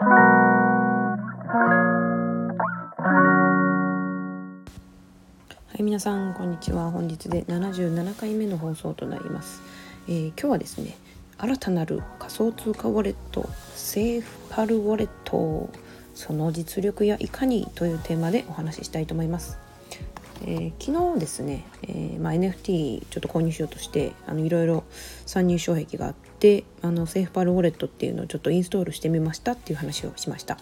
はい皆さんこんにちは。本日で77回目の放送となります、えー、今日はですね新たなる仮想通貨ウォレットセーフパルウォレットその実力やいかにというテーマでお話ししたいと思います。えー、昨日ですね、えーまあ、NFT ちょっと購入しようとしてあのいろいろ参入障壁があってあの SafePal ウォレットっていうのをちょっとインストールしてみましたっていう話をしました。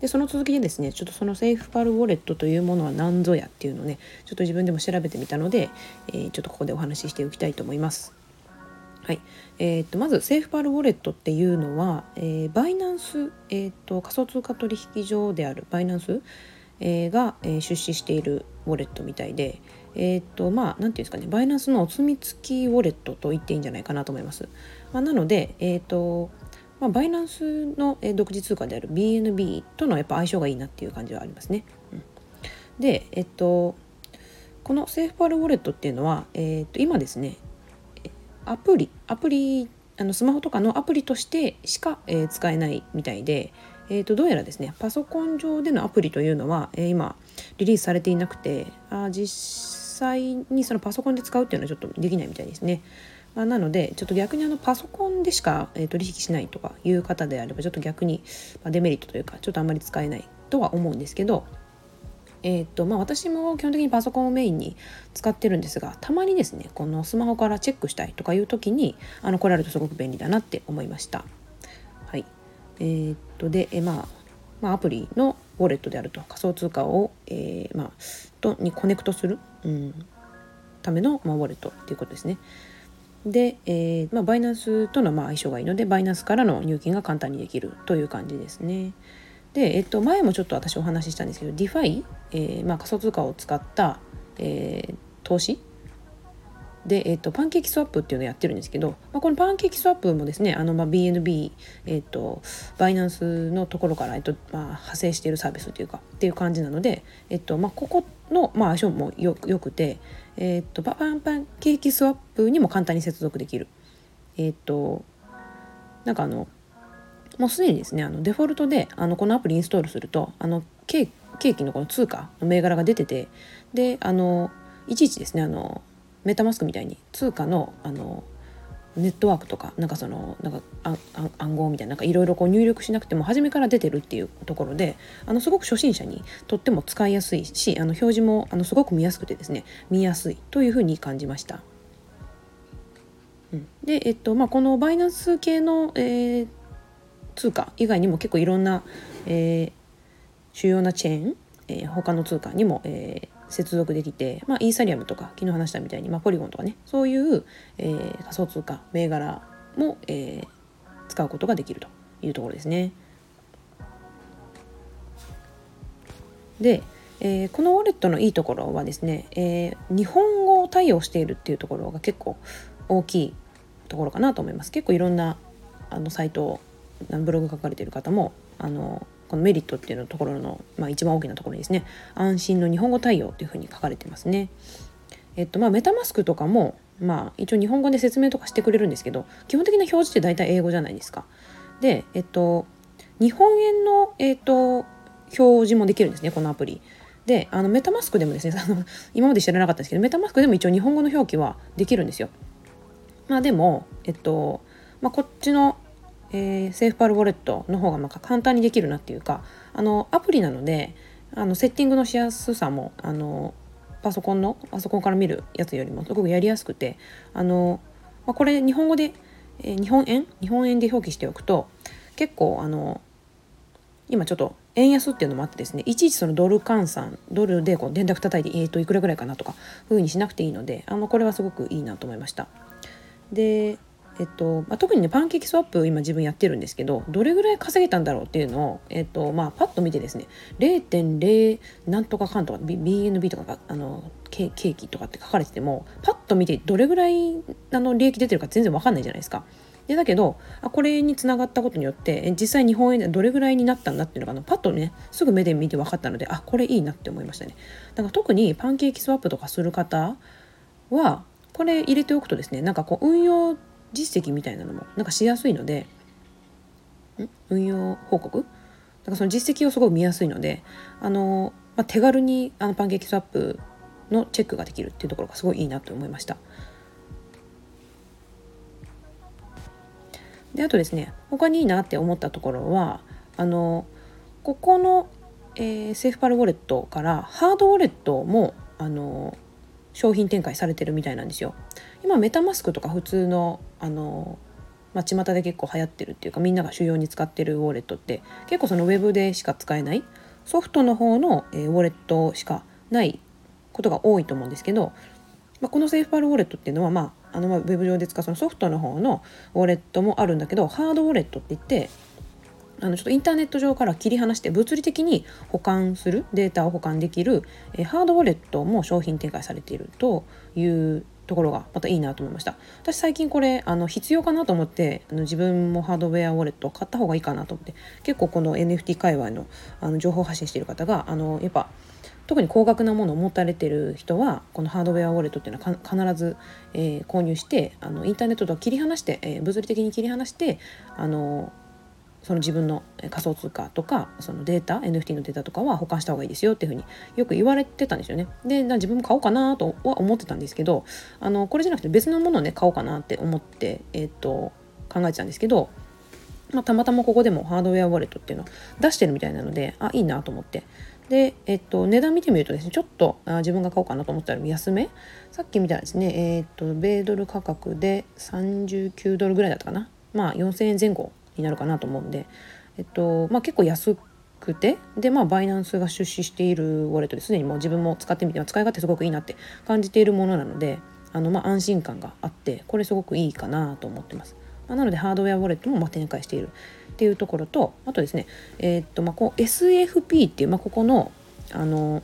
でその続きでですねちょっとその SafePal ウォレットというものは何ぞやっていうのをねちょっと自分でも調べてみたので、えー、ちょっとここでお話ししておきたいと思います。はいえー、とまず SafePal ウォレットっていうのは、えー、 Binance、えーと、仮想通貨取引所である Binance、えー、が、えー、出資しているウォレットみたいで、えー、っとまあ何て言うんですかねバイナンスのお墨付きウォレットと言っていいんじゃないかなと思います。まあ、なので、えー、っとまあ、バイナンスの独自通貨である BNB とのやっぱ相性がいいなっていう感じはありますね。うん、で、えっと、このセーフパールウォレットっていうのは、えっと、今ですねアプリアプリあのスマホとかのアプリとしてしか、えー、使えないみたいで、えー、とどうやらですねパソコン上でのアプリというのは、えー、今リリースされていなくてあ実際にそのパソコンで使うっていうのはちょっとできないみたいですね。まあ、なのでちょっと逆にあのパソコンでしか、えー、取引しないとかいう方であればちょっと逆に、まデメリットというかちょっとあんまり使えないとは思うんですけど、えーとまあ、私も基本的にパソコンをメインに使ってるんですがたまにですねこのスマホからチェックしたいとかいう時にあの来られるとすごく便利だなって思いました。えー、っとで、えまあ、まあ、アプリのウォレットであると仮想通貨を、えー、まあ、とにコネクトする、うん、ための、まあ、ウォレットっていうことですね。で、えーまあ、バイナンスとのまあ相性がいいのでバイナンスからの入金が簡単にできるという感じですね。で、えっと、前もちょっと私お話ししたんですけど DeFi、えーまあ、仮想通貨を使った、えー、投資で、えっと、パンケーキスワップっていうのをやってるんですけど、まあ、このパンケーキスワップもですねあの、まあ、BNB、えっと、バイナンスのところから、えっとまあ、派生しているサービスというかっていう感じなので、えっとまあ、ここの、まあ、相性もよよくて、え、っとパンパンケーキスワップにも簡単に接続できる。え、っとなんかあのもうすでにですねあのデフォルトであのこのアプリインストールするとあのケーキのこの通貨の銘柄が出ててであのいちいちですねあのメタマスクみたいに通貨のあのネットワークとかなんかそのなんか暗号みたいななんかいろいろ入力しなくても初めから出てるっていうところであのすごく初心者にとっても使いやすいしあの表示もあのすごく見やすくてですね見やすいというふうに感じました。うん、で、えっとまあ、このバイナンス系の、えー、通貨以外にも結構いろんな、えー、主要なチェーン、えー、他の通貨にも、えー、接続できて、まあ、イーサリアムとか昨日話したみたいに、まあ、ポリゴンとかねそういう、えー、仮想通貨銘柄も、えー、使うことができるというところですね。で、えー、このウォレットのいいところはですね、えー、日本語を対応しているっていうところが結構大きいところかなと思います。結構いろんなあのサイトブログ書かれている方もあのこのメリットっていうのところの、まあ、一番大きなところにですね安心の日本語対応っていうふうに書かれてますね。えっとまあ、メタマスクとかも、まあ、一応日本語で説明とかしてくれるんですけど基本的な表示って大体英語じゃないですか。で、えっと、日本円の、えっと、表示もできるんですねこのアプリ。であのメタマスクでもですね あの今まで知らなかったんですけどメタマスクでも一応日本語の表記はできるんですよ。まあでも、えっとまあ、こっちのえー、セーフパルウォレットの方がまあ簡単にできるなっていうかあのアプリなのであのセッティングのしやすさもあのパソコンのパソコンから見るやつよりもすごくやりやすくてあの、まあ、これ日本語で、えー、日本円？日本円で表記しておくと結構あの今ちょっと円安っていうのもあってですねいちいちそのドル換算ドルでこう電卓叩いて、えー、といくらぐらいかなとかふうにしなくていいのであのこれはすごくいいなと思いました。でえっとまあ、特にねパンケーキスワップ今自分やってるんですけどどれぐらい稼げたんだろうっていうのを、えっとまあ、パッと見てですね0.0なんとかかんとか BNB とかあのケーキとかって書かれててもパッと見てどれぐらいあの利益出てるか全然わかんないじゃないですか。でだけどあこれにつながったことによって実際日本円でどれぐらいになったんだっていうのがパッとねすぐ目で見て分かったのであこれいいなって思いましたね。だから特にパンケーキスワップとかする方はこれ入れておくとですねなんかこう運用実績みたいなのもなんかしやすいので運用報告？だからその実績をすごい見やすいのであの、まあ、手軽にあのパンケーキスワップのチェックができるっていうところがすごいいいなと思いました。であとですね他にいいなって思ったところはあのここの、えー、セーフパルウォレットからハードウォレットもあの商品展開されてるみたいなんですよ。今メタマスクとか普通のあのまあ、巷で結構流行ってるっていうかみんなが主要に使ってるウォレットって結構そのウェブでしか使えないソフトの方の、えー、ウォレットしかないことが多いと思うんですけど、まあ、このセーフパルウォレットっていうのは、まあ、あのウェブ上で使うそのソフトの方のウォレットもあるんだけどハードウォレットって言ってあのちょっとインターネット上から切り離して物理的に保管するデータを保管できる、えー、ハードウォレットも商品展開されているというところがまたいいなと思いました。私最近これあの必要かなと思ってあの自分もハードウェアウォレット買った方がいいかなと思って結構この NFT 界隈のあの情報発信している方があのやっぱ特に高額なものを持たれてる人はこのハードウェアウォレットっていうのは必ず、えー、購入してあのインターネットと切り離して、えー、物理的に切り離してあのその自分の仮想通貨とかそのデータ NFT のデータとかは保管した方がいいですよっていうふうによく言われてたんですよね。で自分も買おうかなとは思ってたんですけどあのこれじゃなくて別のものをね買おうかなって思って、えー、っと考えてたんですけど、まあ、たまたまここでもハードウェアウォレットっていうの出してるみたいなのであいいなと思って。で、えっと、値段見てみるとですねちょっとあ自分が買おうかなと思ったら安め。さっき見たらですねえー、っと米ドル価格で39ドルぐらいだったかな。まあ4000円前後になるかなと思うんで、えっとまあ、結構安くてでまあバイナンスが出資しているウォレットですでにもう自分も使ってみて使い勝手すごくいいなって感じているものなのであの、まあ、安心感があってこれすごくいいかなと思ってます。まあ、なのでハードウェアウォレットもま展開しているっていうところとあとですねえー、っとまあこう SFP っていう、まあ、ここのあの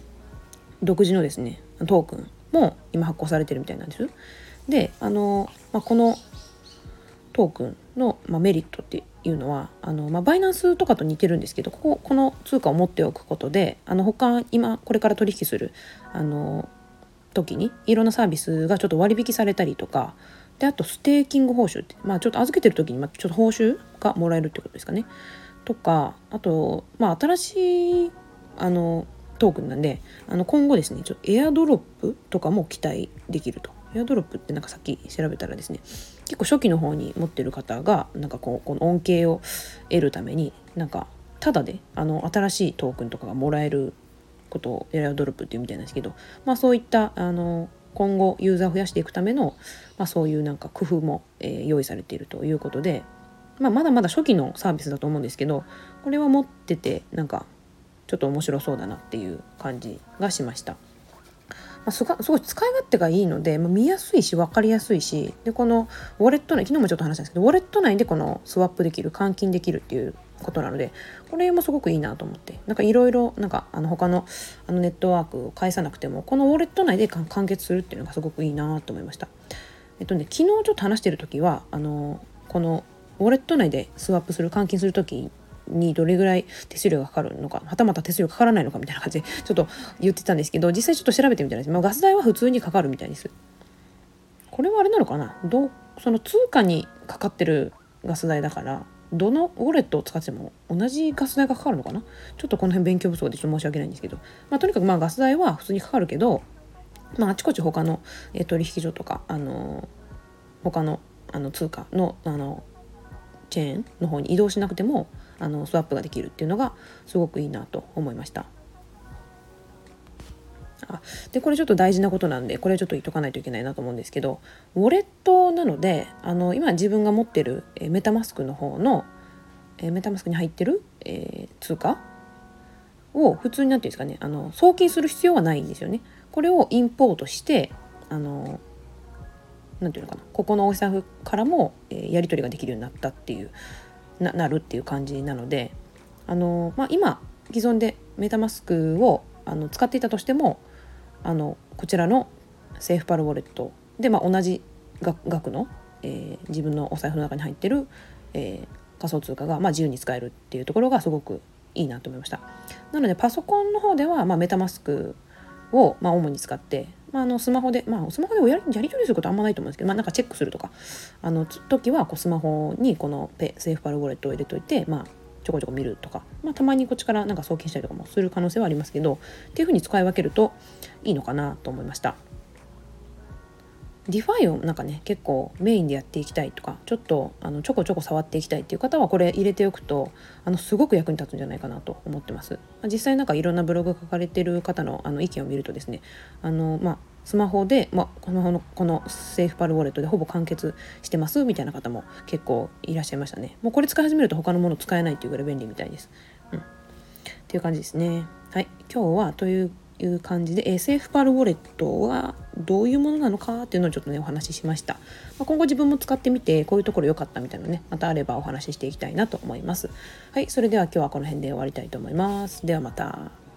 独自のですねトークンも今発行されてるみたいなんです。であの、まあ、このトークンの、まあ、メリットっていうのはあの、まあ、バイナンスとかと似てるんですけどこここの通貨を持っておくことであの他今これから取引するあの時にいろんなサービスがちょっと割引されたりとかであとステーキング報酬って、まあ、ちょっと預けてる時に、ま、ちょっと報酬がもらえるってことですかね。とかあと、まあ、新しいあのトークンなんであの今後ですねちょっとエアドロップとかも期待できると。エアドロップってなんかさっき調べたらですね結構初期の方に持ってる方がなんかこうこの恩恵を得るためになんかただであの新しいトークンとかがもらえることをエアドロップっていうみたいなんですけど、まあ、そういったあの今後ユーザーを増やしていくための、まあ、そういうなんか工夫も、えー、用意されているということで、まあ、まだまだ初期のサービスだと思うんですけどこれは持っててなんかちょっと面白そうだなっていう感じがしました。まあ、すごい使い勝手がいいので、まあ、見やすいし分かりやすいしでこのウォレット内昨日もちょっと話したんですけどウォレット内でこのスワップできる換金できるっていうことなのでこれもすごくいいなと思ってなんかいろいろなんかあの他のあのネットワークを返さなくてもこのウォレット内で完結するっていうのがすごくいいなと思いました。えっとね昨日ちょっと話してる時はあのこのウォレット内でスワップする換金する時にどれぐらい手数料がかかるのかはたまた手数料かからないのかみたいな感じでちょっと言ってたんですけど実際ちょっと調べてみたらです、まあ、ガス代は普通にかかるみたいです。これはあれなのかな？どうその通貨にかかってるガス代だからどのウォレットを使っても同じガス代がかかるのかな？ちょっとこの辺勉強不足でちょっと申し訳ないんですけど、まあ、とにかくまあガス代は普通にかかるけど、まあ、あちこち他の取引所とか、あの他のあの通貨のあのチェーンの方に移動しなくてもあのスワップができるっていうのがすごくいいなと思いました。あでこれちょっと大事なことなんでこれちょっと言っとかないといけないなと思うんですけどウォレットなのであの今自分が持ってる、メタマスクの方の、えメタマスクに入ってる、えー、通貨？を普通になっていうんですかねあの送金する必要はないんですよね。これをインポートしてあのなんていうのかなここのお財布からも、えー、やり取りができるようになったっていうななるっていう感じなのであの、まあ、今既存でメタマスクをあの使っていたとしてもあのこちらのセーフパルウォレットで、まあ、同じ額の、えー、自分のお財布の中に入ってる、えー、仮想通貨が、まあ、自由に使えるっていうところがすごくいいなと思いました。なのでパソコンの方では、まあ、メタマスクを、まあ、主に使って、まあ、あのスマホで、まあ、スマホでやりやり取りすることあんまないと思うんですけど、まあ、なんかチェックするとかあの時はこうスマホにこのペセーフパルウォレットを入れといて、まあ、ちょこちょこ見るとか、まあ、たまにこっちからなんか送金したりとかもする可能性はありますけどっていうふうに使い分けるといいのかなと思いました。 DeFi をなんかね結構メインでやっていきたいとかちょっとあのちょこちょこ触っていきたいっていう方はこれ入れておくとあのすごく役に立つんじゃないかなと思ってます。実際なんかいろんなブログ書かれてる方のあの意見を見るとですねあの、まあ、スマホで、まあ、このこのセーフパルウォレットでほぼ完結してますみたいな方も結構いらっしゃいましたね。もうこれ使い始めると他のもの使えないっていうぐらい便利みたいです。うん、っていう感じですね。はい、今日はというい、いう感じで、えー、セーフパルウォレットはどういうものなのかっていうのをちょっとねお話ししました、まあ、今後自分も使ってみてこういうところ良かったみたいなねまたあればお話ししていきたいなと思います。はいそれでは今日はこの辺で終わりたいと思います。ではまた。